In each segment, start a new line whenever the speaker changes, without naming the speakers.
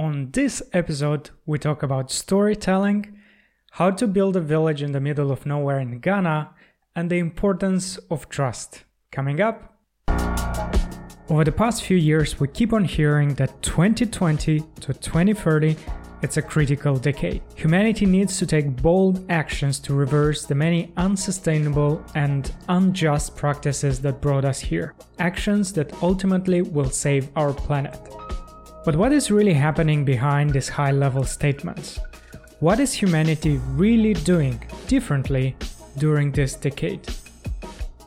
On this episode, we talk about storytelling, how to build a village in the middle of nowhere in Ghana, and the importance of trust. Coming up. Over the past few years, we keep on hearing that 2020 to 2030 it's a critical decade. Humanity needs to take bold actions to reverse the many unsustainable and unjust practices that brought us here. Actions that ultimately will save our planet. But what is really happening behind these high level statements? What is humanity really doing differently during this decade?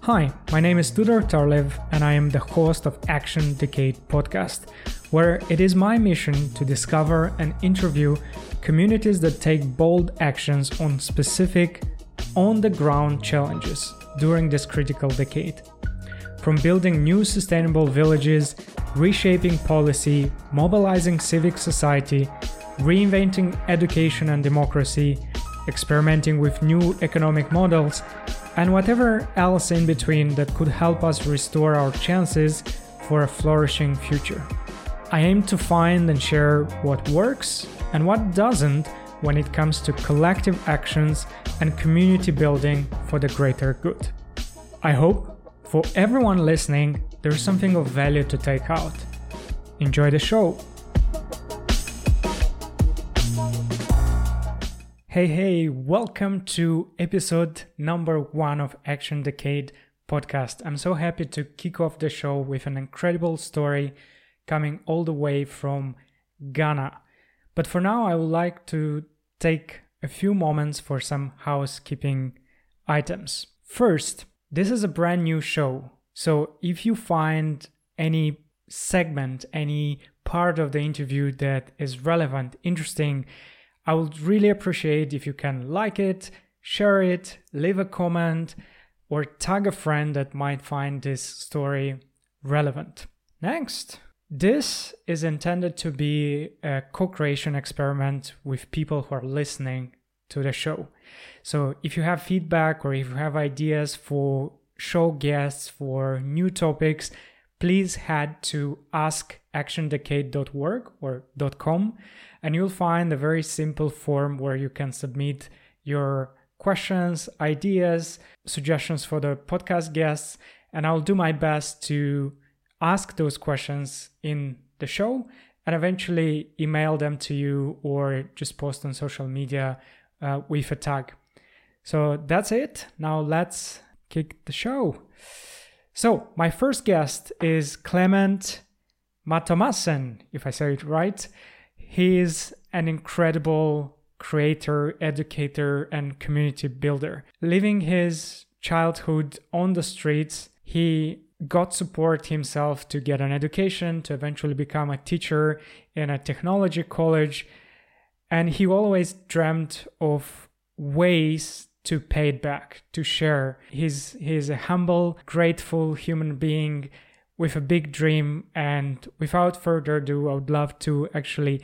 Hi, my name is Tudor Tarlev, and I am the host of Action Decade podcast where it is my mission to discover and interview communities that take bold actions on specific, on the ground challenges during this critical decade. From building new sustainable villages, reshaping policy, mobilizing civic society, reinventing education and democracy, experimenting with new economic models, and whatever else in between that could help us restore our chances for a flourishing future. I aim to find and share what works and what doesn't when it comes to collective actions and community building for the greater good. I hope for everyone listening, there's something of value to take out. Enjoy the show! Hey, hey, welcome to episode number one of Action Decade podcast. I'm so happy to kick off the show with an incredible story coming all the way from Ghana. But for now, I would like to take a few moments for some housekeeping items. First, this is a brand new show. So if you find any segment, any part of the interview that is relevant, interesting, I would really appreciate if you can like it, share it, leave a comment, or tag a friend that might find this story relevant. Next, this is intended to be a co creation experiment with people who are listening to the show. So if you have feedback or if you have ideas for show guests, for new topics, please head to askactiondecade.org or .com and you'll find a very simple form where you can submit your questions, ideas, suggestions for the podcast guests, and I'll do my best to ask those questions in the show and eventually email them to you or just post on social media uh, with a tag. So that's it. Now let's kick the show. So, my first guest is Clement Mathomassen, if I say it right. He is an incredible creator, educator, and community builder. Living his childhood on the streets, he got support himself to get an education, to eventually become a teacher in a technology college. And he always dreamt of ways to pay it back, to share. He's, he's a humble, grateful human being with a big dream. And without further ado, I would love to actually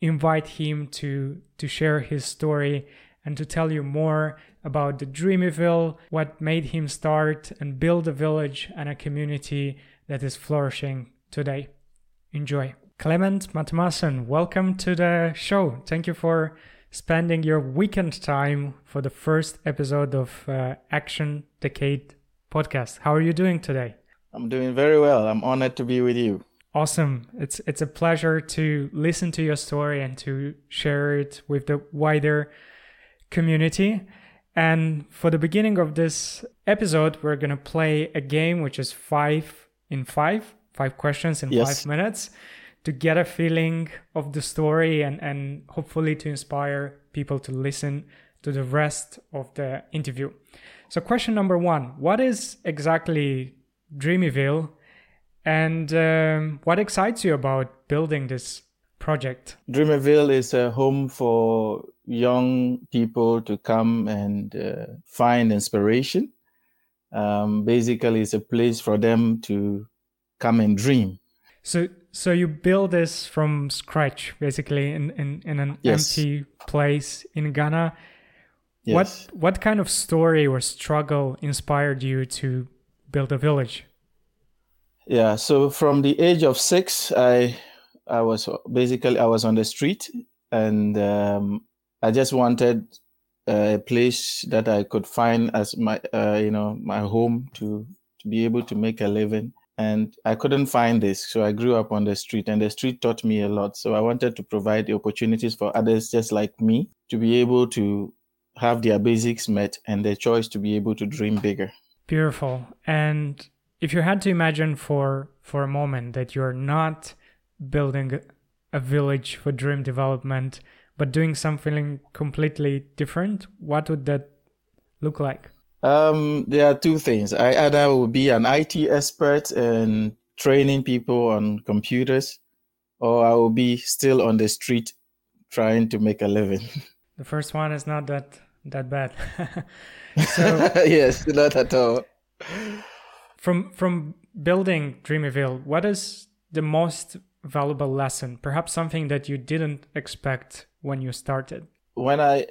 invite him to, to share his story and to tell you more about the Dreamyville, what made him start and build a village and a community that is flourishing today. Enjoy. Clement Mathomassen, welcome to the show. Thank you for spending your weekend time for the first episode of uh, Action Decade podcast. How are you doing today?
I'm doing very well. I'm honored to be with you.
Awesome. It's it's a pleasure to listen to your story and to share it with the wider community. And for the beginning of this episode, we're going to play a game which is five in five, five questions in yes. five minutes to get a feeling of the story and, and hopefully to inspire people to listen to the rest of the interview. So, question number one What is exactly Dreamyville and um, what excites you about building this project?
Dreamyville is a home for young people to come and uh, find inspiration. Um, basically, it's a place for them to come and dream.
So, so you build this from scratch, basically, in in, in an yes. empty place in Ghana. Yes. What what kind of story or struggle inspired you to build a village?
Yeah, so from the age of six, I I was basically I was on the street, and um, I just wanted a place that I could find as my uh, you know my home to to be able to make a living. And I couldn't find this, so I grew up on the street, and the street taught me a lot. So I wanted to provide the opportunities for others just like me to be able to have their basics met and their choice to be able to dream bigger.
Beautiful. And if you had to imagine for for a moment that you're not building a village for dream development but doing something completely different what would that look like
um, there are two things i either will be an it expert and training people on computers or i will be still on the street trying to make a living
the first one is not that that bad
so yes not at all
from from building Dreamyville, what is the most valuable lesson? Perhaps something that you didn't expect when you started.
When I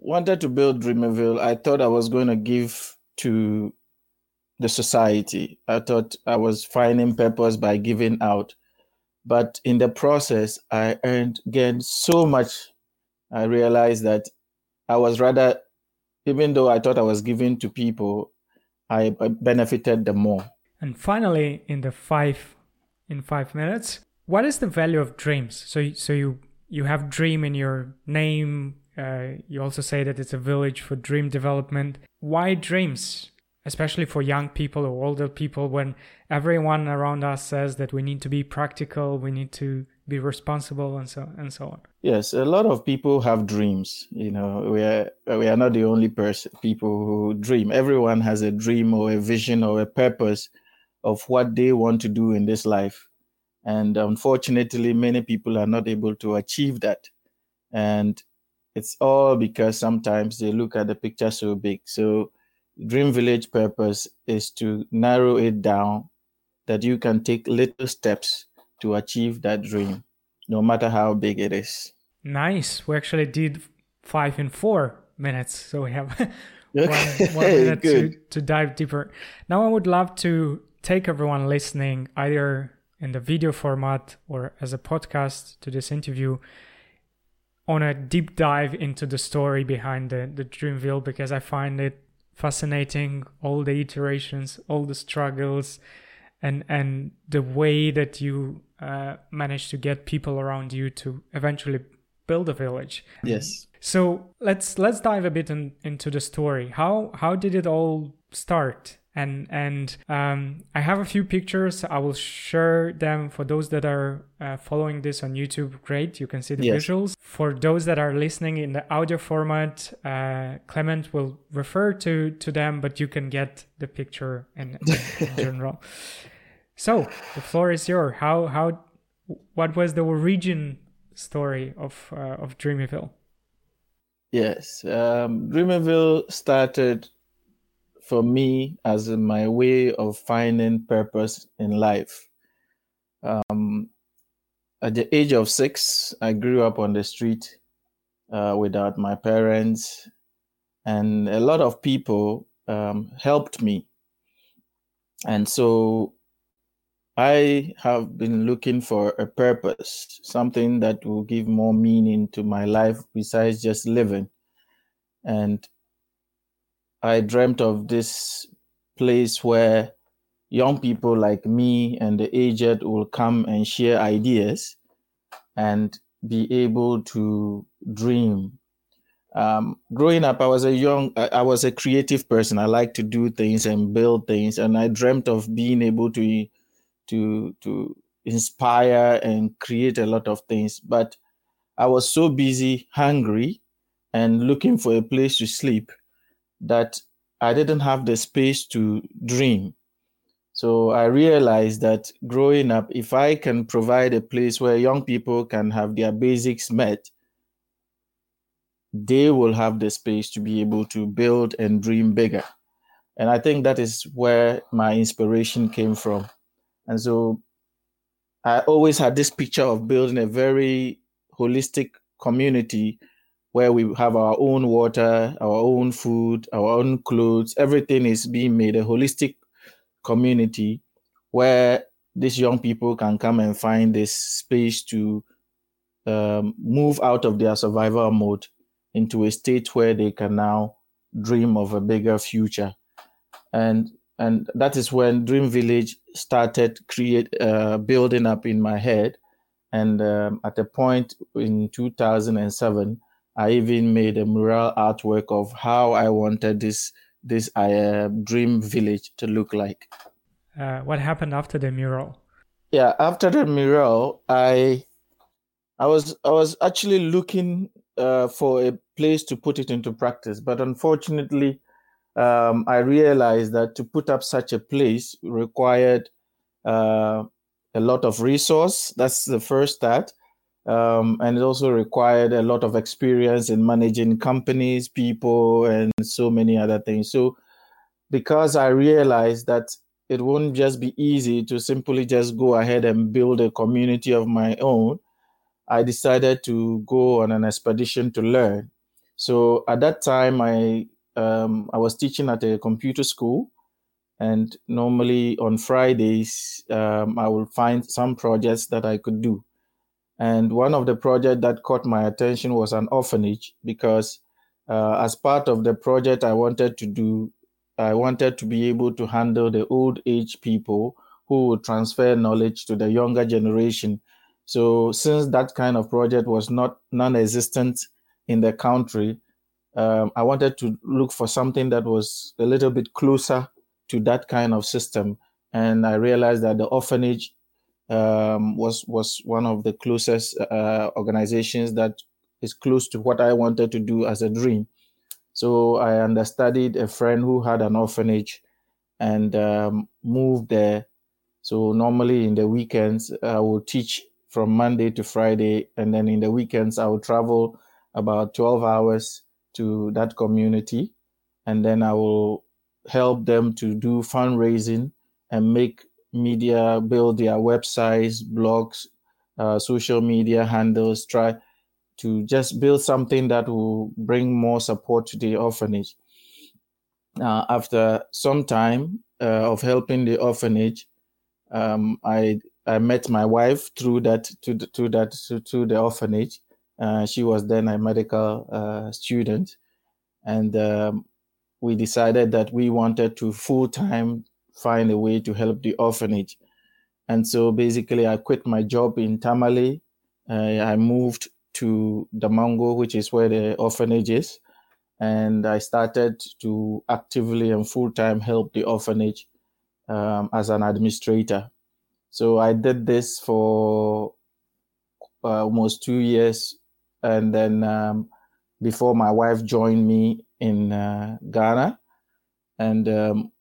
wanted to build Dreamyville, I thought I was going to give to the society. I thought I was finding purpose by giving out. But in the process, I earned gained so much. I realized that I was rather, even though I thought I was giving to people, I benefited the more.
And finally, in the five in five minutes, what is the value of dreams? So so you you have dream in your name. Uh, you also say that it's a village for dream development. Why dreams? Especially for young people or older people, when everyone around us says that we need to be practical, we need to be responsible, and so and so on.
Yes, a lot of people have dreams. You know, we are we are not the only person people who dream. Everyone has a dream or a vision or a purpose of what they want to do in this life. And unfortunately, many people are not able to achieve that. And it's all because sometimes they look at the picture so big. So, Dream Village purpose is to narrow it down that you can take little steps to achieve that dream, no matter how big it is.
Nice. We actually did five in four minutes. So we have one, one minute to, to dive deeper. Now, I would love to take everyone listening either in the video format or as a podcast to this interview on a deep dive into the story behind the, the Dreamville because I find it fascinating, all the iterations, all the struggles, and and the way that you uh, manage to get people around you to eventually build a village.
Yes.
So let's let's dive a bit in, into the story. How how did it all start? And and um, I have a few pictures. I will share them for those that are uh, following this on YouTube. Great, you can see the yes. visuals. For those that are listening in the audio format, uh, Clement will refer to to them, but you can get the picture in, in general. So the floor is yours. How how what was the origin story of uh, of Dreamyville?
Yes, um, Dreamyville started for me as my way of finding purpose in life. Um, at the age of six, I grew up on the street uh, without my parents, and a lot of people um, helped me. And so I have been looking for a purpose, something that will give more meaning to my life besides just living. And I dreamt of this place where young people like me and the aged will come and share ideas and be able to dream. Um, growing up, I was a young, I was a creative person. I like to do things and build things, and I dreamt of being able to, to, to inspire and create a lot of things. But I was so busy, hungry, and looking for a place to sleep that I didn't have the space to dream. So I realized that growing up, if I can provide a place where young people can have their basics met, they will have the space to be able to build and dream bigger. And I think that is where my inspiration came from. And so I always had this picture of building a very holistic community where we have our own water, our own food, our own clothes. Everything is being made a holistic community where these young people can come and find this space to um, move out of their survival mode into a state where they can now dream of a bigger future and and that is when dream village started create uh, building up in my head and um, at a point in 2007 i even made a mural artwork of how i wanted this this uh, dream village to look like.
Uh, what happened after the mural?
Yeah after the mural i i was i was actually looking uh, for a place to put it into practice but unfortunately um, i realized that to put up such a place required uh, a lot of resource. That's the first start um, and it also required a lot of experience in managing companies people and so many other things so because i realized that it won't just be easy to simply just go ahead and build a community of my own, I decided to go on an expedition to learn. So at that time, I um, I was teaching at a computer school, and normally on Fridays um, I will find some projects that I could do. And one of the projects that caught my attention was an orphanage because uh, as part of the project I wanted to do I wanted to be able to handle the old age people who would transfer knowledge to the younger generation. So since that kind of project was not non-existent in the country, um, I wanted to look for something that was a little bit closer to that kind of system. And I realized that the orphanage um, was was one of the closest uh, organizations that is close to what I wanted to do as a dream. So I understudied a friend who had an orphanage and um, moved there. So normally in the weekends, I will teach from Monday to Friday. And then in the weekends, I will travel about 12 hours to that community. And then I will help them to do fundraising and make media, build their websites, blogs, uh, social media handles, try to just build something that will bring more support to the orphanage. Uh, after some time uh, of helping the orphanage, um, I I met my wife through that to the, to that to, to the orphanage. Uh, she was then a medical uh, student, and um, we decided that we wanted to full time find a way to help the orphanage. And so basically, I quit my job in Tamale. Uh, I moved to Damongo, which is where the orphanage is. And I started to actively and full time help the orphanage um, as an administrator. So I did this for uh, almost two years. And then um, before my wife joined me in uh, Ghana. And um,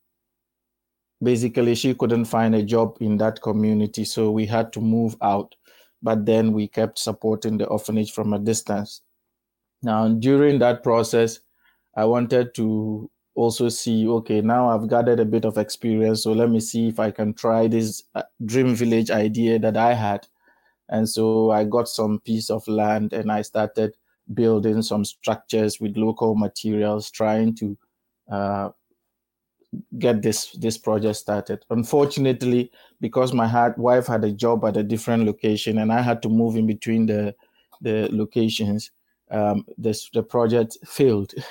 basically, she couldn't find a job in that community. So we had to move out but then we kept supporting the orphanage from a distance. Now, during that process, I wanted to also see okay, now I've gathered a bit of experience, so let me see if I can try this uh, dream village idea that I had. And so I got some piece of land and I started building some structures with local materials, trying to uh, get this this project started. Unfortunately, because my had, wife had a job at a different location and I had to move in between the the locations, um, this the project failed.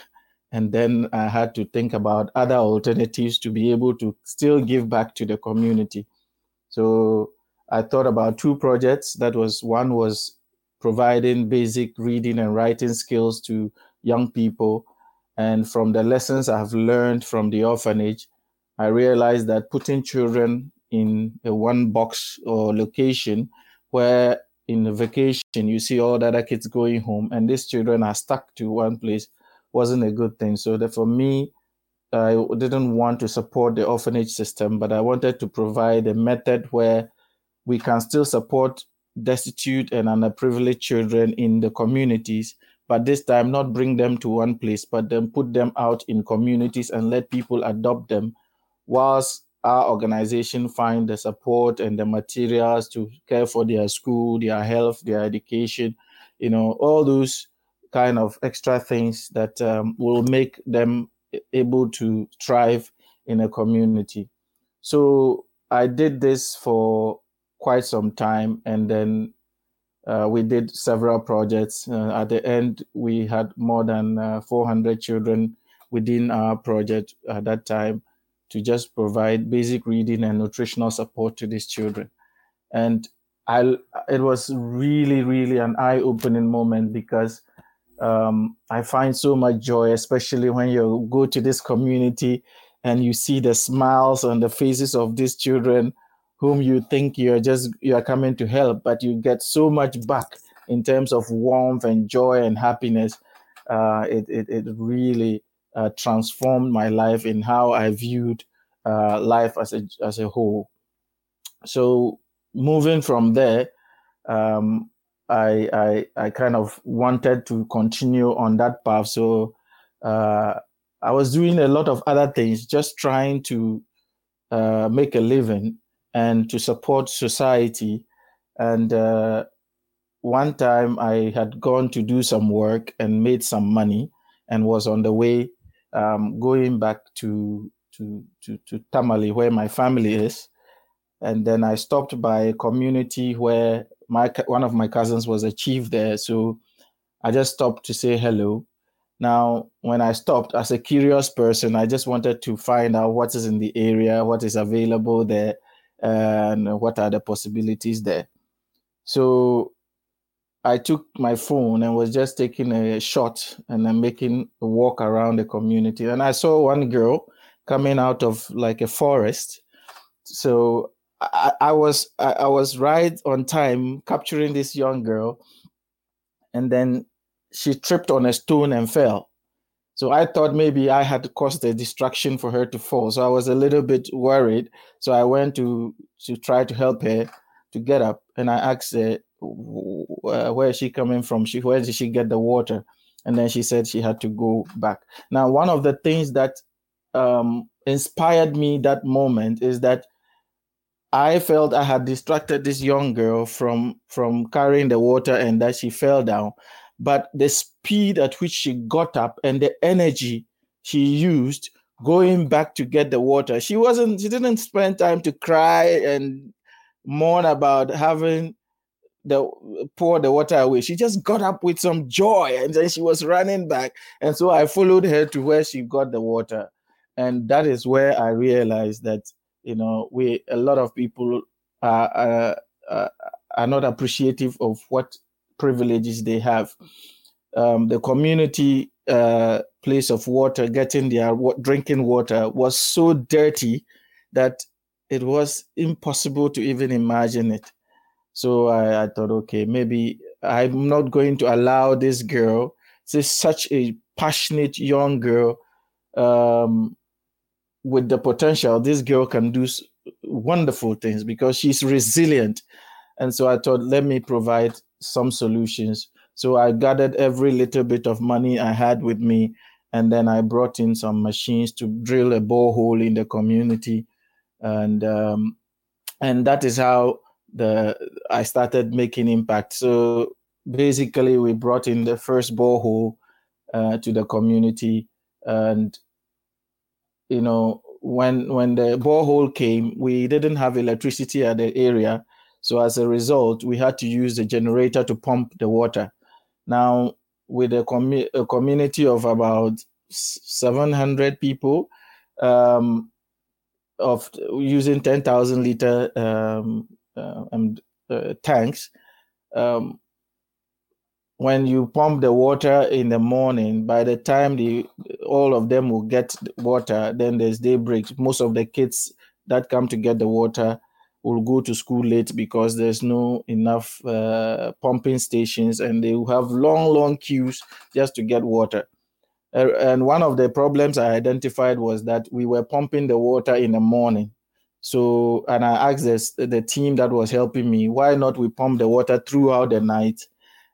And then I had to think about other alternatives to be able to still give back to the community. So I thought about two projects. That was one was providing basic reading and writing skills to young people and from the lessons I've learned from the orphanage, I realized that putting children in a one box or location where in the vacation you see all the other kids going home and these children are stuck to one place wasn't a good thing. So that for me, I didn't want to support the orphanage system, but I wanted to provide a method where we can still support destitute and underprivileged children in the communities but this time not bring them to one place, but then put them out in communities and let people adopt them, whilst our organization find the support and the materials to care for their school, their health, their education, you know, all those kind of extra things that um, will make them able to thrive in a community. So I did this for quite some time, and then uh, we did several projects. Uh, at the end, we had more than uh, 400 children within our project at that time to just provide basic reading and nutritional support to these children. And I, it was really, really an eye-opening moment because um, I find so much joy, especially when you go to this community and you see the smiles on the faces of these children whom you think you're just you are coming to help, but you get so much back in terms of warmth and joy and happiness. Uh, it, it, it really uh, transformed my life in how I viewed uh, life as a as a whole. So moving from there, um, I, I I kind of wanted to continue on that path. So uh, I was doing a lot of other things, just trying to uh, make a living and to support society. And uh, one time I had gone to do some work and made some money and was on the way um, going back to, to, to, to Tamale, where my family is. And then I stopped by a community where my one of my cousins was a chief there. So I just stopped to say hello. Now, when I stopped as a curious person, I just wanted to find out what is in the area, what is available there, and what are the possibilities there. So I took my phone and was just taking a shot and then making a walk around the community. And I saw one girl coming out of like a forest. So I, I was I, I was right on time capturing this young girl. And then she tripped on a stone and fell. So I thought maybe I had caused a distraction for her to fall. So I was a little bit worried. So I went to to try to help her to get up, and I asked her, uh, "Where is she coming from? She where did she get the water?" And then she said she had to go back. Now, one of the things that um, inspired me that moment is that I felt I had distracted this young girl from from carrying the water and that she fell down but the speed at which she got up and the energy she used going back to get the water. She wasn't she didn't spend time to cry and mourn about having the pour the water away. She just got up with some joy and then she was running back. And so i followed her to where she got the water. And that is where i realized that you know we a lot of people are, are, are not appreciative of what privileges they have. Um, the community uh, place of water, getting their drinking water, was so dirty that it was impossible to even imagine it. So I, I thought, okay, maybe I'm not going to allow this girl, this such a passionate young girl, um, with the potential, this girl can do wonderful things because she's resilient. And so I thought, let me provide some solutions. So I gathered every little bit of money I had with me, and then I brought in some machines to drill a borehole in the community, and um, and that is how the I started making impact. So basically, we brought in the first borehole uh, to the community, and you know when when the borehole came, we didn't have electricity at the area, so as a result, we had to use the generator to pump the water. Now, with a, com- a community of about 700 people, um, of using 10,000 liter um, uh, uh, tanks, um, when you pump the water in the morning, by the time the all of them will get water, then there's daybreak. Most of the kids that come to get the water will go to school late because there's no enough uh, pumping stations and they will have long, long queues just to get water. Uh, and one of the problems I identified was that we were pumping the water in the morning. So, and I asked this, the team that was helping me, why not we pump the water throughout the night?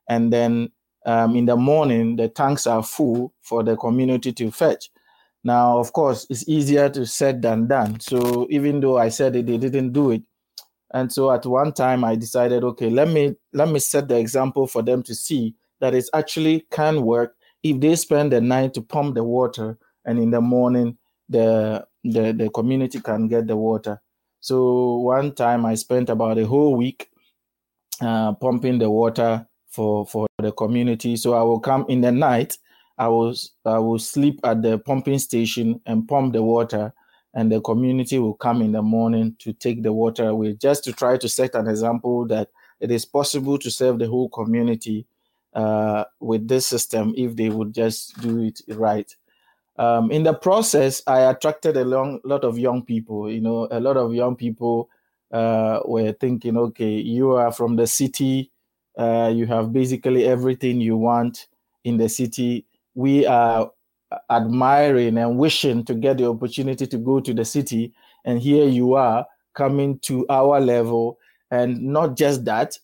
And then um, in the morning, the tanks are full for the community to fetch. Now, of course, it's easier to said than done. So even though I said it, they didn't do it. And so at one time I decided, okay, let me let me set the example for them to see that it actually can work if they spend the night to pump the water and in the morning the the, the community can get the water. So one time I spent about a whole week uh, pumping the water for for the community. So I will come in the night. I will I will sleep at the pumping station and pump the water, and the community will come in the morning to take the water away, just to try to set an example that it is possible to serve the whole community uh, with this system if they would just do it right. Um, in the process, I attracted a long, lot of young people. You know, a lot of young people uh, were thinking, okay, you are from the city, uh, you have basically everything you want in the city. We are admiring and wishing to get the opportunity to go to the city, and here you are coming to our level, and not just that,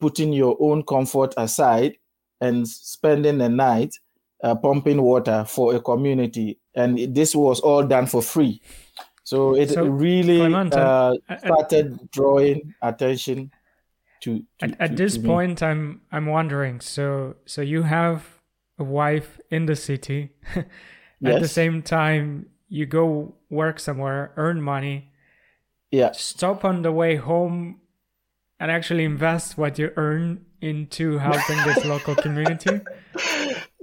putting your own comfort aside and spending the night uh, pumping water for a community, and this was all done for free. So it so, really uh, started at, drawing attention to. to
at, at
to,
this
to
point, I'm I'm wondering. So so you have a wife in the city. at yes. the same time, you go work somewhere, earn money.
Yeah.
Stop on the way home, and actually invest what you earn into helping this local community.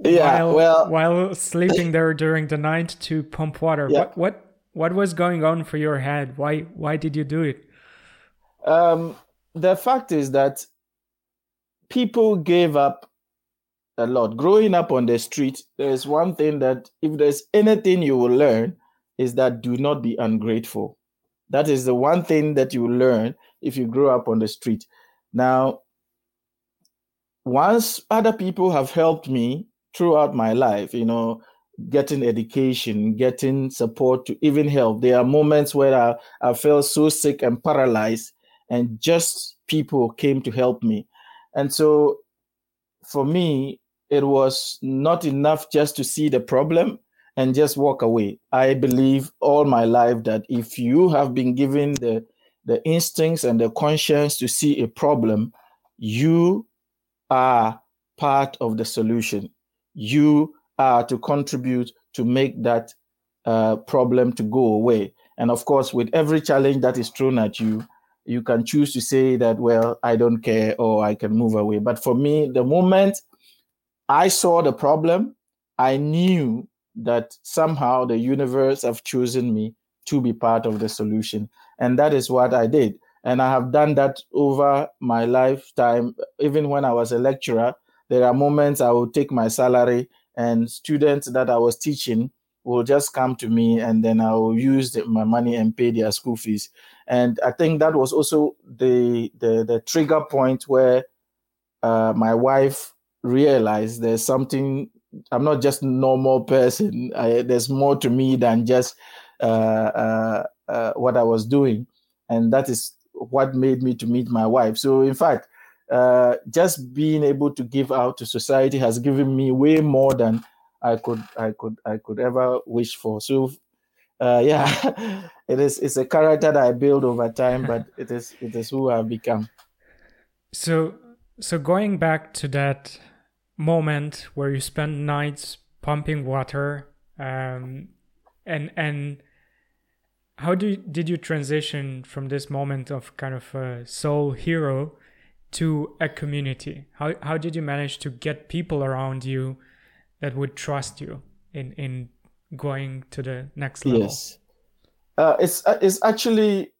Yeah,
while,
well,
while sleeping there during the night to pump water. Yeah. What what what was going on for your head? Why why did you do it?
Um, the fact is that people gave up a lot. Growing up on the street, there's one thing that if there's anything you will learn is that do not be ungrateful. That is the one thing that you learn if you grow up on the street. Now, once other people have helped me throughout my life, you know, getting education, getting support to even help. There are moments where I, I felt so sick and paralyzed, and just people came to help me. And so for me, it was not enough just to see the problem and just walk away. I believe all my life that if you have been given the, the instincts and the conscience to see a problem, you are part of the solution. You are to contribute to make that uh, problem to go away. And of course, with every challenge that is thrown at you, you can choose to say that, well, I don't care or I can move away. But for me, the moment I saw the problem, I knew that somehow the universe have chosen me to be part of the solution. And that is what I did. And I have done that over my lifetime. Even when I was a lecturer, there are moments I will take my salary and students that I was teaching will just come to me and then I will use the, my money and pay their school fees. And I think that was also the the, the trigger point where uh, my wife realized there's something. I'm not just a normal person. I, there's more to me than just uh, uh, uh what I was doing, and that is what made me to meet my wife. So in fact, uh, just being able to give out to society has given me way more than I could I could I could ever wish for. So uh, yeah, it is it's a character that I build over time, but it is it is who I've become.
So so going back to that moment where you spend nights pumping water, um, and and how do you, did you transition from this moment of kind of a soul hero to a community? How how did you manage to get people around you that would trust you in in going to the next level?
Yes, uh, it's uh, it's actually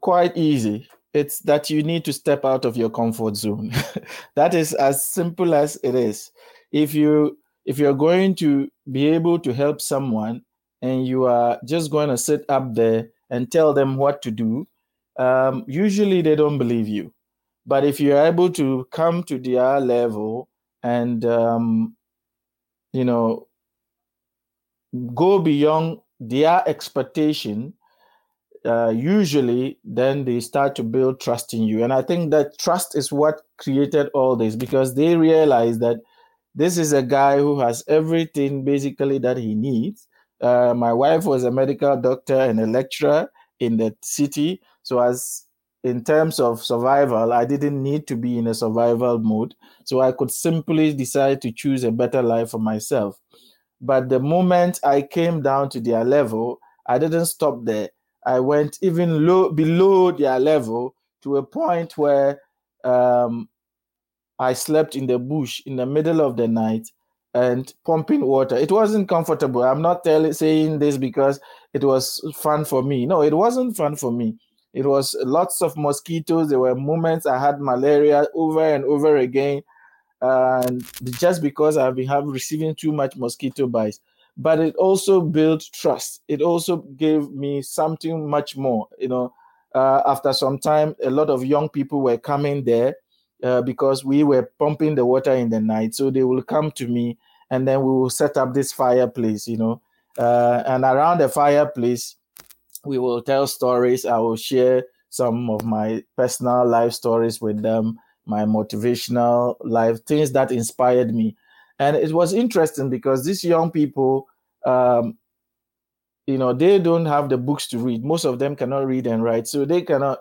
quite easy. It's that you need to step out of your comfort zone. that is as simple as it is. If you if you're going to be able to help someone and you are just going to sit up there and tell them what to do, um, usually they don't believe you. But if you're able to come to their level and, um, you know, go beyond their expectation, uh, usually then they start to build trust in you. And I think that trust is what created all this because they realize that this is a guy who has everything basically that he needs uh, my wife was a medical doctor and a lecturer in the city. So, as in terms of survival, I didn't need to be in a survival mode. So, I could simply decide to choose a better life for myself. But the moment I came down to their level, I didn't stop there. I went even low below their level to a point where um, I slept in the bush in the middle of the night and pumping water. It wasn't comfortable. I'm not telling saying this because it was fun for me. No, it wasn't fun for me. It was lots of mosquitoes. There were moments I had malaria over and over again, and just because I've been have receiving too much mosquito bites. But it also built trust. It also gave me something much more. You know, uh, after some time, a lot of young people were coming there uh, because we were pumping the water in the night. So they will come to me and then we will set up this fireplace, you know. Uh, and around the fireplace, we will tell stories. I will share some of my personal life stories with them, my motivational life, things that inspired me. And it was interesting because these young people, um, you know, they don't have the books to read. Most of them cannot read and write. So they cannot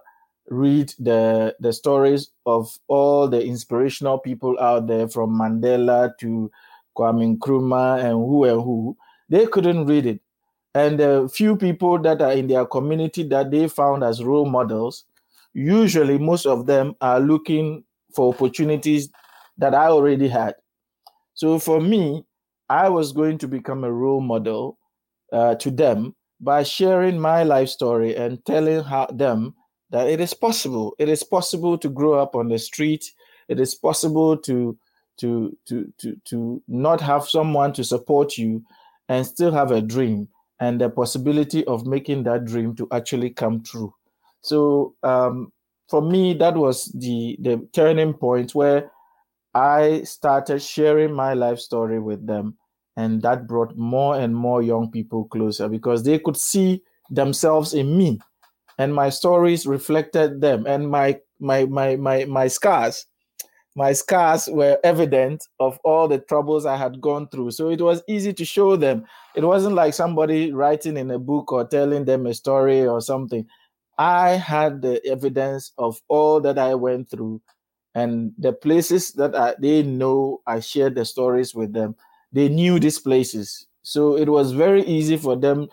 read the the stories of all the inspirational people out there from Mandela to Kwame Nkrumah and who and who they couldn't read it and the few people that are in their community that they found as role models usually most of them are looking for opportunities that I already had so for me I was going to become a role model uh, to them by sharing my life story and telling how, them that it is possible. It is possible to grow up on the street. It is possible to to to to to not have someone to support you and still have a dream and the possibility of making that dream to actually come true. So um, for me, that was the the turning point where I started sharing my life story with them, and that brought more and more young people closer because they could see themselves in me and my stories reflected them and my my my my my scars my scars were evident of all the troubles I had gone through. So it was easy to show them. It wasn't like somebody writing in a book or telling them a story or something. I had the evidence of all that I went through and the places that I, they know I shared the stories with them. They knew these places. So it was very easy for them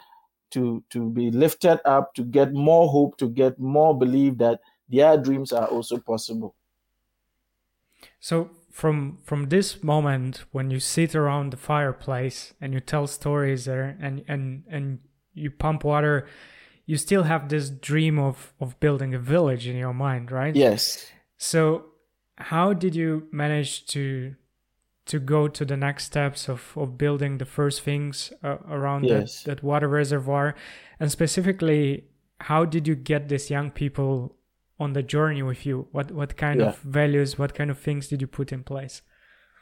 to to be lifted up to get more hope to get more belief that their dreams are also possible
so from from this moment when you sit around the fireplace and you tell stories there and and and you pump water you still have this dream of of building a village in your mind right
yes
so how did you manage to to go to the next steps of, of building the first things uh, around yes. that, that water reservoir and specifically how did you get these young people on the journey with you what what kind yeah. of values what kind of things did you put in place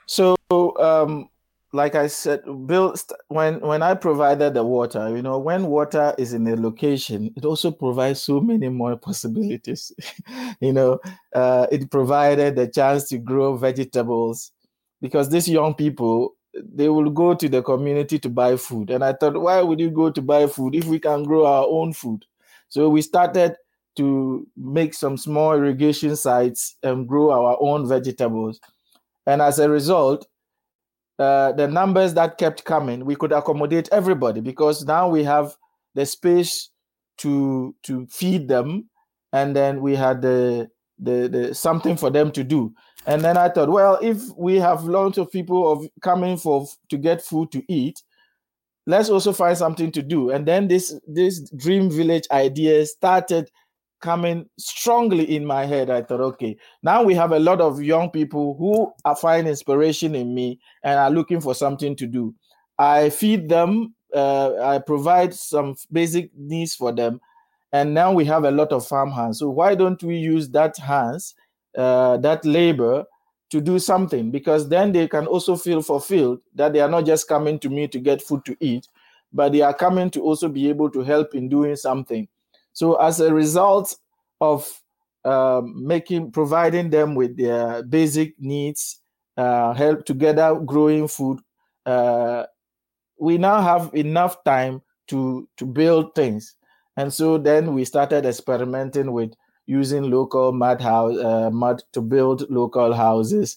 so um like i said bill when when i provided the water you know when water is in a location it also provides so many more possibilities. You know uh, it provided the chance to grow vegetables because these young people they will go to the community to buy food. And i thought why would you go to buy food if we can grow our own food? So we started to make some small irrigation sites and grow our own vegetables. And as a result uh, the numbers that kept coming we could accommodate everybody because now we have the space to to feed them and then we had the the, the something for them to do and then I thought, well, if we have lots of people of coming for to get food to eat, let's also find something to do. And then this this dream village idea started coming strongly in my head. I thought, okay, now we have a lot of young people who are finding inspiration in me and are looking for something to do. I feed them, uh, I provide some basic needs for them, and now we have a lot of farm hands. So why don't we use that hands uh, that labor to do something because then they can also feel fulfilled that they are not just coming to me to get food to eat, but they are coming to also be able to help in doing something. So as a result of um, making providing them with their basic needs, uh, help together growing food, uh, we now have enough time to to build things. And so then we started experimenting with using local mud house uh, mud to build local houses,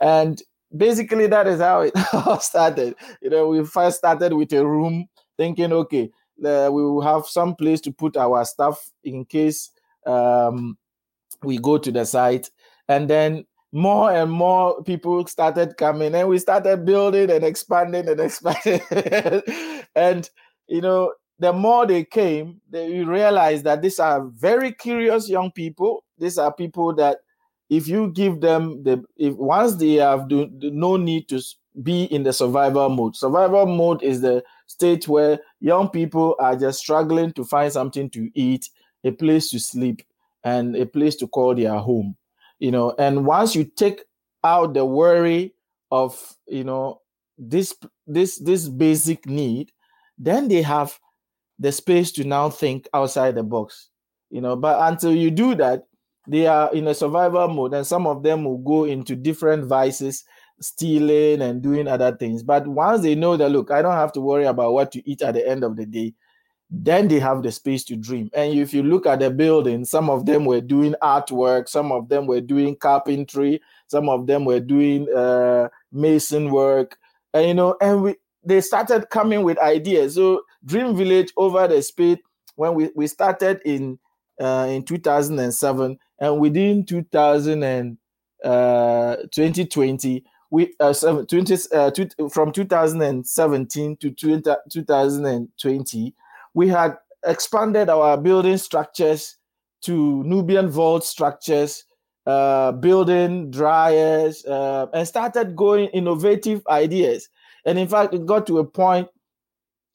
and basically that is how it all started. You know, we first started with a room, thinking, okay, uh, we will have some place to put our stuff in case um, we go to the site. And then more and more people started coming, and we started building and expanding and expanding. and you know, the more they came, they realized that these are very curious young people. These are people that, if you give them the, if once they have do, no need to be in the survival mode. Survival mode is the state where young people are just struggling to find something to eat, a place to sleep, and a place to call their home. You know, and once you take out the worry of you know this this this basic need, then they have the space to now think outside the box. You know, but until you do that, they are in a survival mode, and some of them will go into different vices stealing and doing other things. But once they know that, look, I don't have to worry about what to eat at the end of the day, then they have the space to dream. And if you look at the building, some of them were doing artwork, some of them were doing carpentry, some of them were doing uh, mason work, and you know, and we they started coming with ideas. So Dream Village over the speed when we, we started in uh, in 2007 and within 2000 and uh, 2020 we uh, 20, uh, from 2017 to 20, 2020 we had expanded our building structures to nubian vault structures uh, building dryers uh, and started going innovative ideas. And in fact it got to a point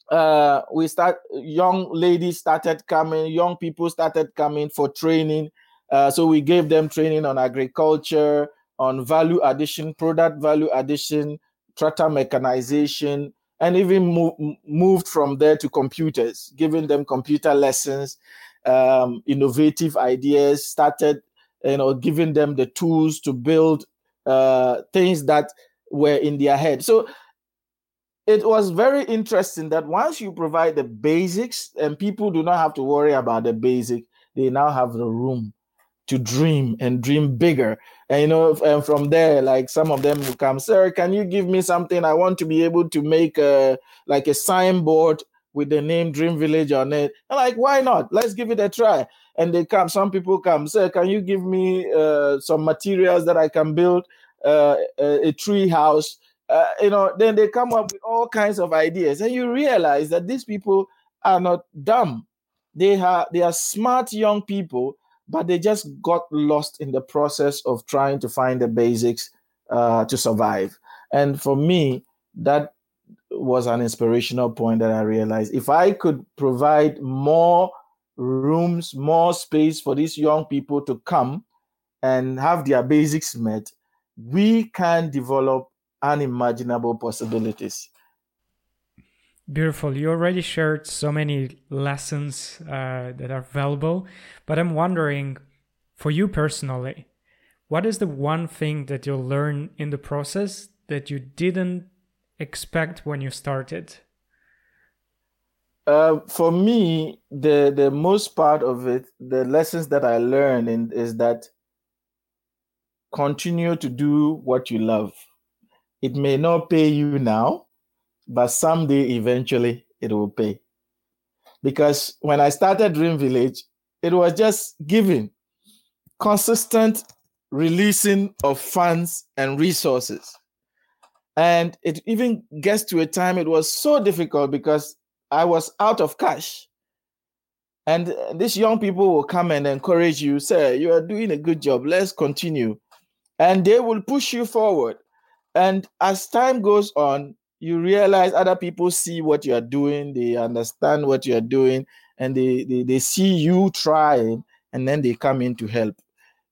uh, we start young ladies started coming young people started coming for training uh, so we gave them training on agriculture on value addition, product value addition, tractor mechanization, and even move, moved from there to computers, giving them computer lessons, um, innovative ideas, started you know giving them the tools to build uh, things that were in their head. So it was very interesting that once you provide the basics and people do not have to worry about the basic, they now have the room to dream and dream bigger. And you know, and from there, like some of them will come, sir, can you give me something? I want to be able to make a like a signboard with the name Dream Village on it. Like, why not? Let's give it a try. And they come, some people come, sir, can you give me uh, some materials that I can build uh, a, a tree house? Uh, you know, then they come up with all kinds of ideas, and you realize that these people are not dumb. They are they are smart young people but they just got lost in the process of trying to find the basics uh, to survive. And for me, that was an inspirational point that I realized if I could provide more rooms, more space for these young people to come and have their basics met, we can develop unimaginable possibilities.
Beautiful. You already shared so many lessons uh, that are valuable, but I'm wondering for you personally, what is the one thing that you'll learn in the process that you didn't expect when you started?
Uh, for me, the the most part of it, the lessons that I learned in, is that continue to do what you love. It may not pay you now, but someday eventually it will pay. Because when I started Dream Village, it was just giving, consistent releasing of funds and resources. And it even gets to a time it was so difficult because I was out of cash. And these young people will come and encourage you, say, You are doing a good job, let's continue. And they will push you forward. And as time goes on, you realize other people see what you are doing, they understand what you are doing, and they, they, they see you trying, and then they come in to help.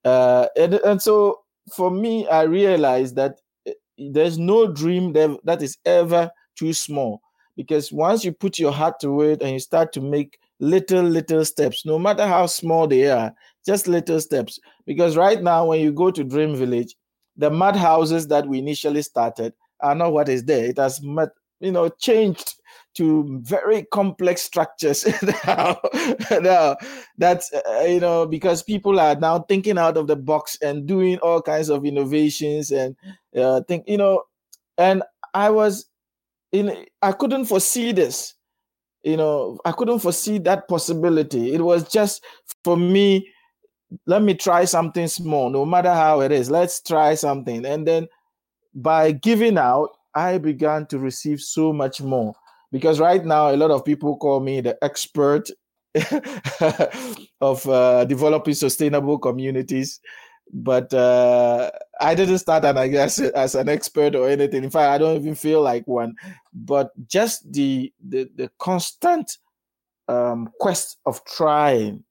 Uh, and, and so for me, I realized that eh, there's no dream that, that is ever too small because once you put your heart to it and you start to make little little steps no matter how small they are just little steps because right now when you go to dream village the mud houses that we initially started are not what is there. It has met, you know changed to very complex structures now, now that's uh, you know because people are now thinking out of the box and doing all kinds of innovations and uh, think you know and i was in i couldn't foresee this you know, I couldn't foresee that possibility. It was just for me, let me try something small, no matter how it is. Let's try something. And then by giving out, I began to receive so much more. Because right now, a lot of people call me the expert of uh, developing sustainable communities but uh, I didn't start and I guess as an expert or anything. In fact, I don't even feel like one. But just the the, the constant um, quest of trying,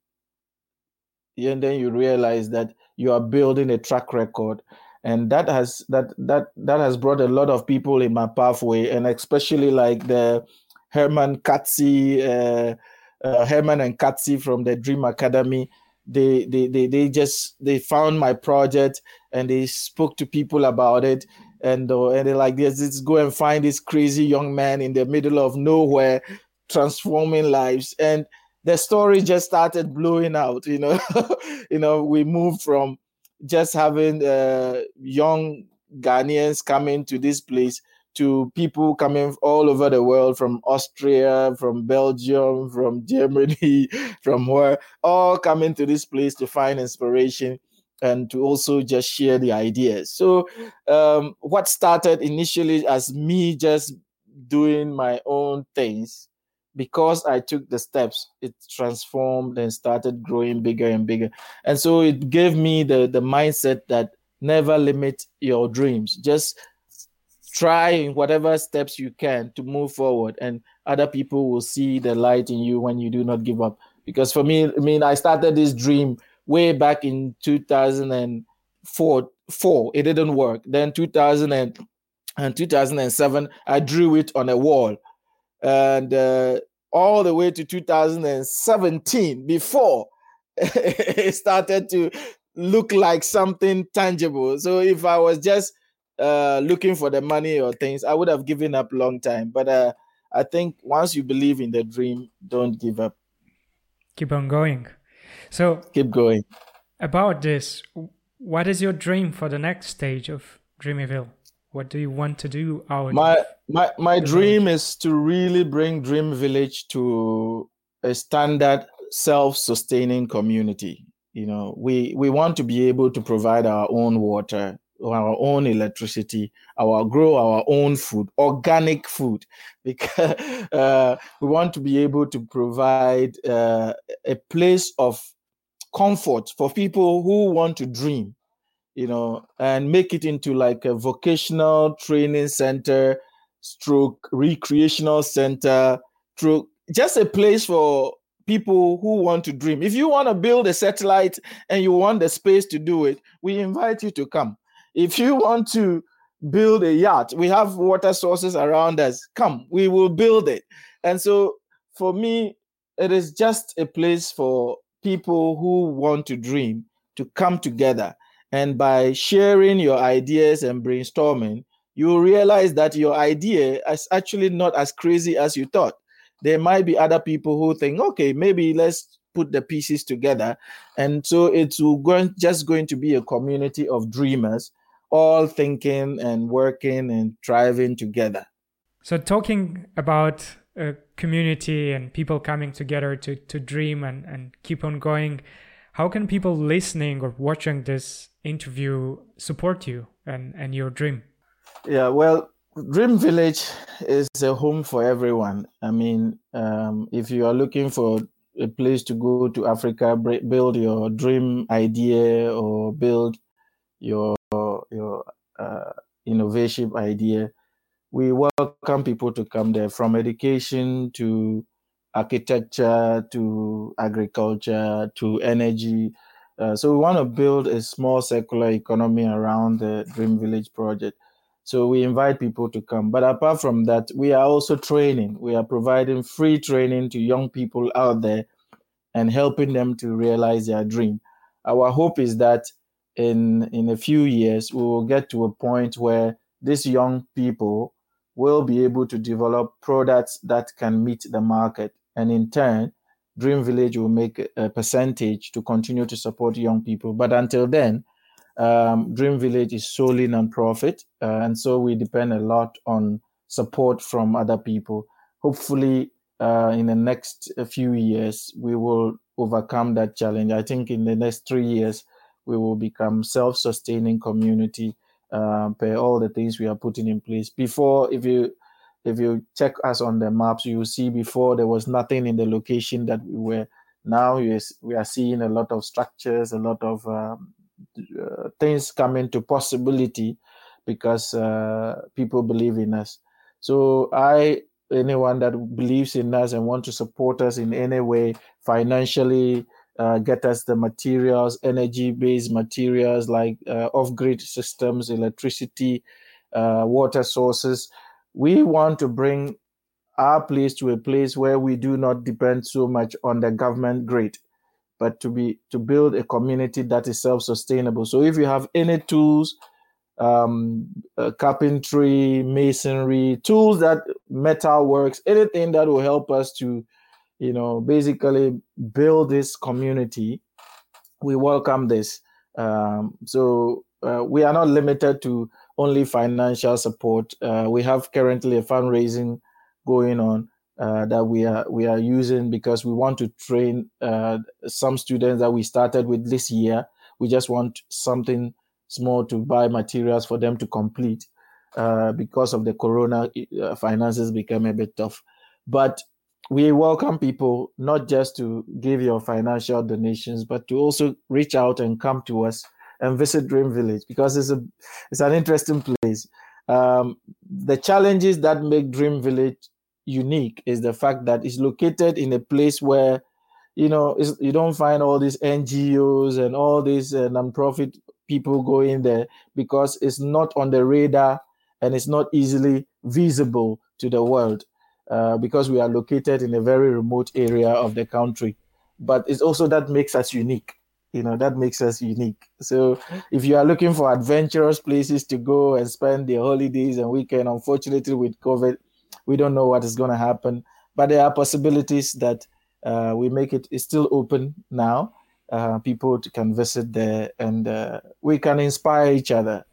and then you realize that you are building a track record, and that has that that that has brought a lot of people in my pathway, and especially like the Herman Katzi, uh, uh, Herman and Katzi from the Dream Academy they, they they they just they found my project and they spoke to people about it. And uh, and they're like this let's go and find this crazy young man in the middle of nowhere transforming lives. And the story just started blowing out you know. You know we moved from just having uh, young ghanaians coming to this place to people coming all over the world from Austria, from Belgium, from Germany, from where all coming to this place to find inspiration and to also just share the ideas. So, um, what started initially as me just doing my own things, because I took the steps, it transformed and started growing bigger and bigger. And so it gave me the, the mindset that never limit your dreams. Just try in whatever steps you can to move forward and other people will see the light in you when you do not give up because for me i mean i started this dream way back in 2004 four it didn't work then 2000 and, and 2007 i drew it on a wall and uh, all the way to 2017 before it started to look like something tangible so if i was just uh, looking for the money or things, I would have given up long time. But uh, I think once you believe in the dream, don't give up.
Keep on going. So
keep going.
About this, what is your dream for the next stage of Dreamiville? What do you want to do out?
My my my dream is to really bring Dream Village to a standard self-sustaining community. You know, we we want to be able to provide our own water our own electricity, our grow our own food, organic food, because uh, we want to be able to provide uh, a place of comfort for people who want to dream, you know, and make it into like a vocational training center, stroke recreational center, stroke just a place for people who want to dream. If you want to build a satellite and you want the space to do it, we invite you to come if you want to build a yacht, we have water sources around us. Come, we will build it. And so for me, it is just a place for people who want to dream to come together. And by sharing your ideas and brainstorming, you realize that your idea is actually not as crazy as you thought. There might be other people who think, okay, maybe let's put the pieces together. And so it's just going to be a community of dreamers all thinking and working and thriving together.
So, talking about a community and people coming together to, to dream and, and keep on going, how can people listening or watching this interview support you and, and your dream?
Yeah, well, Dream Village is a home for everyone. I mean, um, if you are looking for a place to go to Africa, build your dream idea or build your your uh, innovative idea, we welcome people to come there from education to architecture to agriculture to energy. Uh, so we want to build a small circular economy around the Dream Village project. So we invite people to come. But apart from that, we are also training. We are providing free training to young people out there and helping them to realize their dream. Our hope is that in in a few years we will get to a point where these young people will be able to develop products that can meet the market and in turn dream village will make a percentage to continue to support young people but until then um, dream village is solely non-profit uh, and so we depend a lot on support from other people hopefully uh, in the next few years we will overcome that challenge. I think in the next three years we will become self-sustaining community uh, per all the things we are putting in place. Before, if you if you check us on the maps, you will see before there was nothing in the location that we were. Now we are seeing a lot of structures, a lot of um, uh, things coming to possibility because uh, people believe in us. So I, anyone that believes in us and want to support us in any way, financially, uh, get us the materials, energy-based materials like uh, off-grid systems, electricity, uh, water sources. We want to bring our place to a place where we do not depend so much on the government grid, but to be to build a community that is self-sustainable. So if you have any tools, um, uh, carpentry, masonry, tools that metal works, anything that will help us to you know, basically build this community. We welcome this. Um, so uh, we are not limited to only financial support. Uh, we have currently a fundraising going on uh, that we are we are using because we want to train uh, some students that we started with this year. We just want something small to buy materials for them to complete uh, because of the corona uh, finances became a bit tough. But we welcome people not just to give your financial donations, but to also reach out and come to us and visit Dream Village because it's a it's an interesting place. Um, the challenges that make Dream Village unique is the fact that it's located in a place where you know you don't find all these NGOs and all these uh, non-profit people going there because it's not on the radar and it's not easily visible to the world. Uh, because we are located in a very remote area of the country. But it's also that makes us unique. You know, that makes us unique. So if you are looking for adventurous places to go and spend the holidays and weekend, unfortunately with COVID, we don't know what is going to happen. But there are possibilities that uh, we make it it's still open now. Uh, people can visit there and uh, we can inspire each other.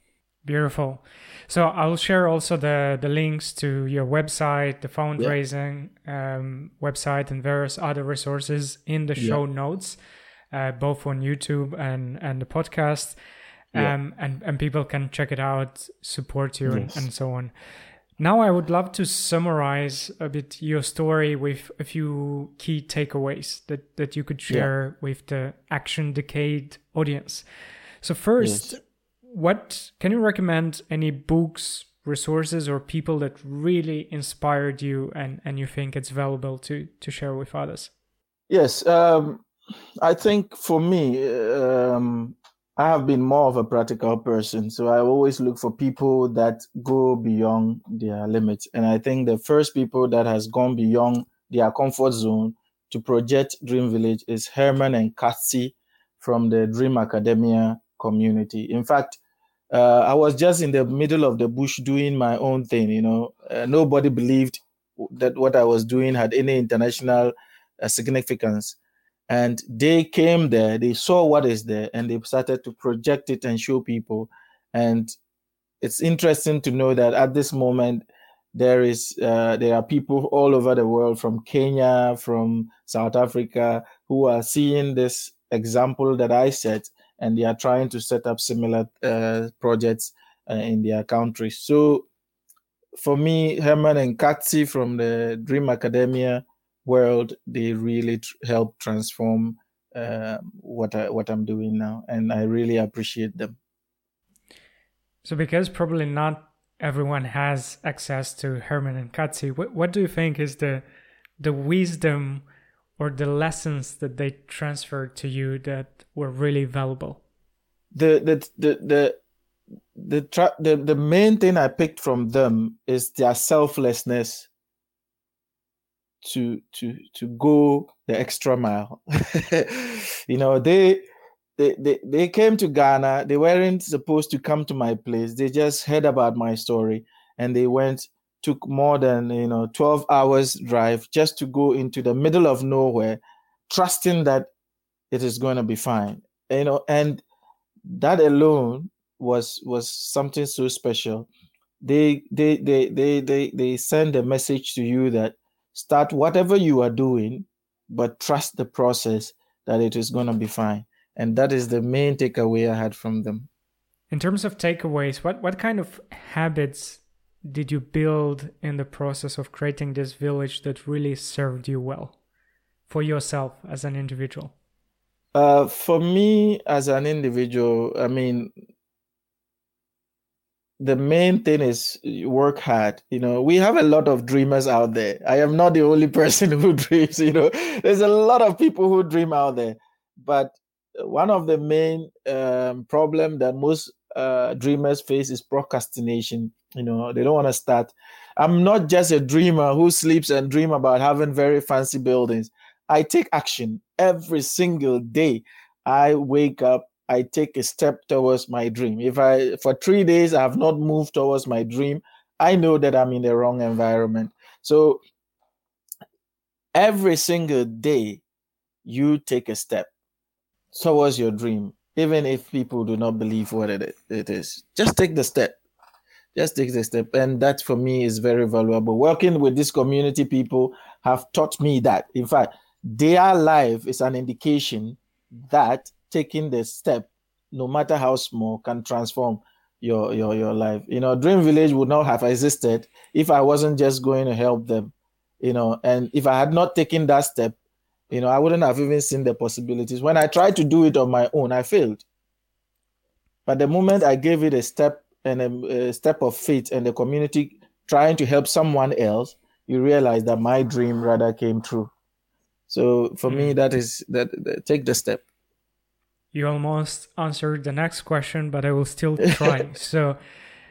Beautiful. So I'll share also the the links to your website, the fundraising yeah. um, website, and various other resources in the show yeah. notes, uh, both on YouTube and and the podcast. Um, yeah. and and people can check it out, support you, yes. and, and so on. Now, I would love to summarize a bit your story with a few key takeaways that, that you could share with the Action Decade audience. So, first, yes what can you recommend any books resources or people that really inspired you and and you think it's valuable to to share with others
yes um, i think for me um, i have been more of a practical person so i always look for people that go beyond their limits and i think the first people that has gone beyond their comfort zone to project dream village is herman and katsi from the dream academia community in fact uh, I was just in the middle of the bush doing my own thing. You know, uh, nobody believed that what I was doing had any international uh, significance. And they came there, they saw what is there, and they started to project it and show people. And it's interesting to know that at this moment, there is uh, there are people all over the world, from Kenya, from South Africa, who are seeing this example that I set and they are trying to set up similar uh, projects uh, in their countries. So for me, Herman and Katsi from the Dream Academia world, they really tr- help transform uh, what I, what I'm doing now, and I really appreciate them.
So, because probably not everyone has access to Herman and Katsi, what, what do you think is the the wisdom or the lessons that they transferred to you that were really valuable?
The the the the the, tra- the the main thing I picked from them is their selflessness to to to go the extra mile. you know, they they, they they came to Ghana. They weren't supposed to come to my place. They just heard about my story and they went took more than you know 12 hours drive just to go into the middle of nowhere trusting that it is going to be fine you know and that alone was was something so special they they they they they, they send a message to you that start whatever you are doing, but trust the process that it is going to be fine. And that is the main takeaway I had from them.
In terms of takeaways, what, what kind of habits did you build in the process of creating this village that really served you well for yourself as an individual?
Uh, for me as an individual, I mean, the main thing is work hard. You know, we have a lot of dreamers out there. I am not the only person who dreams. You know, there's a lot of people who dream out there. But one of the main um, problem that most uh, dreamers face is procrastination. You know, they don't want to start. I'm not just a dreamer who sleeps and dream about having very fancy buildings. I take action every single day. I wake up, I take a step towards my dream. If I, for three days, I have not moved towards my dream, I know that I'm in the wrong environment. So every single day, you take a step towards your dream, even if people do not believe what it, it is. Just take the step. Just take the step. And that for me is very valuable. Working with this community people have taught me that. In fact, their life is an indication that taking the step, no matter how small, can transform your your your life. You know, Dream Village would not have existed if I wasn't just going to help them. You know, and if I had not taken that step, you know, I wouldn't have even seen the possibilities. When I tried to do it on my own, I failed. But the moment I gave it a step and a, a step of faith and the community trying to help someone else, you realize that my dream rather came true. So for mm. me, that is that, that, take the step.
You almost answered the next question, but I will still try. so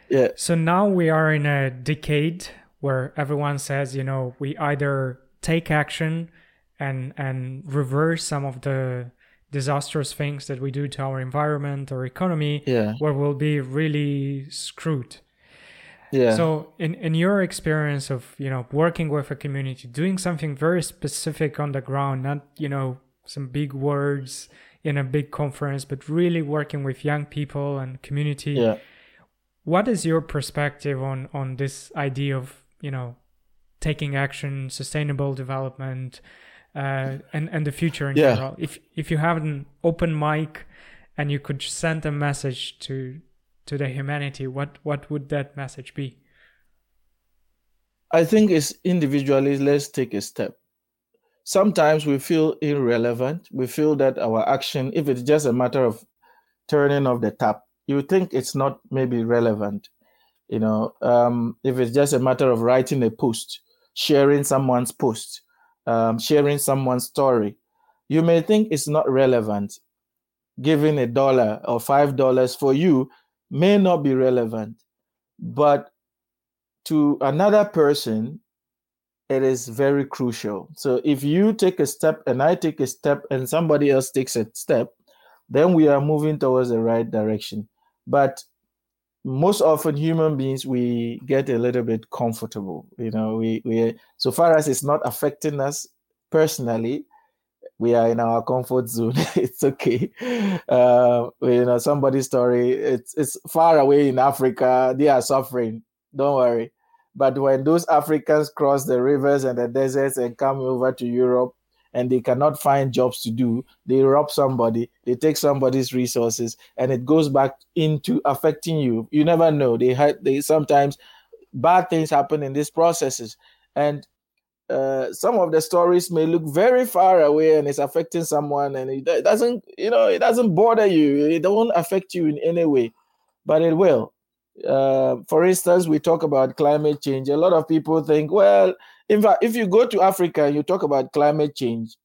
yeah.
So now we are in a decade where everyone says, you know, we either take action and and reverse some of the disastrous things that we do to our environment or economy,
yeah.
where we'll be really screwed.
Yeah.
So in, in your experience of, you know, working with a community, doing something very specific on the ground, not, you know, some big words in a big conference, but really working with young people and community.
Yeah.
What is your perspective on on this idea of, you know, taking action, sustainable development, uh, and and the future in yeah. general? If if you have an open mic and you could send a message to to the humanity, what what would that message be?
I think it's individually, let's take a step. Sometimes we feel irrelevant. We feel that our action, if it's just a matter of turning off the tap, you think it's not maybe relevant. You know, um, if it's just a matter of writing a post, sharing someone's post, um, sharing someone's story, you may think it's not relevant. Giving a dollar or five dollars for you may not be relevant, but to another person, it is very crucial. So if you take a step and I take a step and somebody else takes a step, then we are moving towards the right direction. But most often human beings we get a little bit comfortable you know we we so far as it's not affecting us personally we are in our comfort zone. it's okay. Uh, you know, somebody's story. It's it's far away in Africa. They are suffering. Don't worry. But when those Africans cross the rivers and the deserts and come over to Europe, and they cannot find jobs to do, they rob somebody. They take somebody's resources, and it goes back into affecting you. You never know. They had they sometimes bad things happen in these processes, and uh, some of the stories may look very far away and it's affecting someone and it doesn't you know it doesn't bother you it won't affect you in any way but it will uh, for instance we talk about climate change. A lot of people think well in fact if you go to africa and you talk about climate change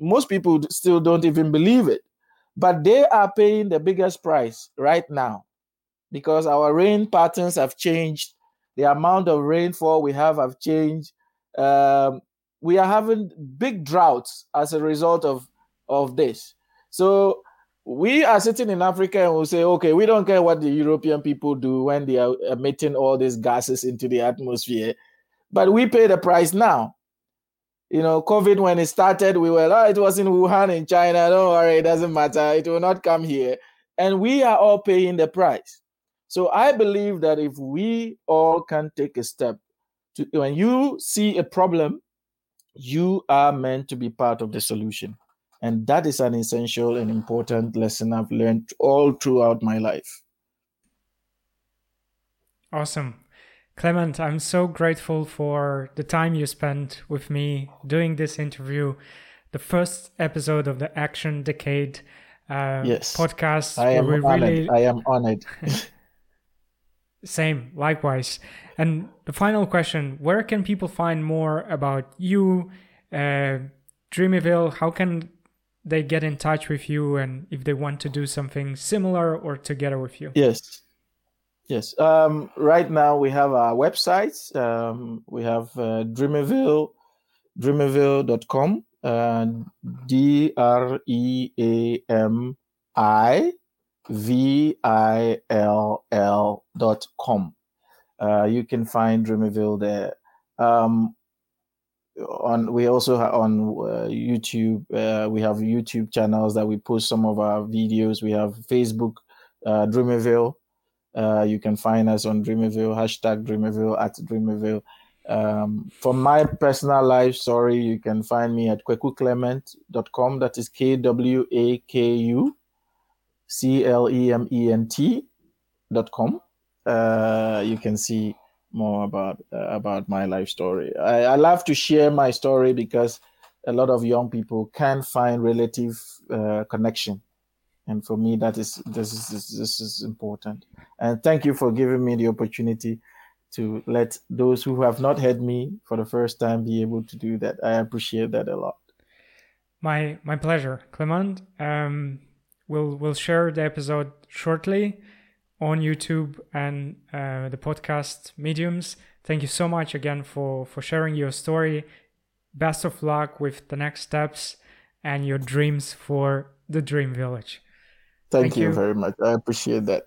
most people still don't even believe it. But they are paying the biggest price right now because our rain patterns have changed. The amount of rainfall we have have changed. Um, we are having big droughts as a result of of this. So we are sitting in Africa and we'll say, okay, we don't care what the European people do when they are emitting all these gases into the atmosphere, but we pay the price now. You know, COVID when it started, we were, oh, it was in Wuhan in China. Don't worry, it doesn't matter. It will not come here. And we are all paying the price. So I believe that if we all can take a step to, when you see a problem you are meant to be part of the solution. And that is an essential and important lesson I've learned all throughout my life.
Awesome. Clement, I'm so grateful for the time you spent with me doing this interview, the first episode of the Action Decade uh,
yes.
podcast.
I am honored. Really... I am honored.
Same, likewise. And the final question where can people find more about you, uh, Dreamiville? How can they get in touch with you and if they want to do something similar or together with you?
Yes. Yes. Um, right now we have our websites. Um, we have uh, Dreamiville, dreamiville.com, uh, D R E A M I V I L L dot com. Uh, you can find Dreamiville there. Um, on we also on uh, YouTube. Uh, we have YouTube channels that we post some of our videos. We have Facebook, uh, Dreamiville. Uh, you can find us on Dreamiville hashtag Dreamiville at Dreamiville. Um, for my personal life story, you can find me at kwakuclement.com. That is K W A K U C L E M E N T dot com. Uh, you can see more about uh, about my life story. I, I, love to share my story because a lot of young people can find relative uh, connection, and for me, that is this is this, is important. And thank you for giving me the opportunity to let those who have not heard me for the first time be able to do that. I appreciate that a lot.
My my pleasure, Clement. Um, We'll we'll share the episode shortly on YouTube and uh, the podcast mediums. Thank you so much again for for sharing your story. Best of luck with the next steps and your dreams for the Dream Village.
Thank, Thank you, you very much. I appreciate that.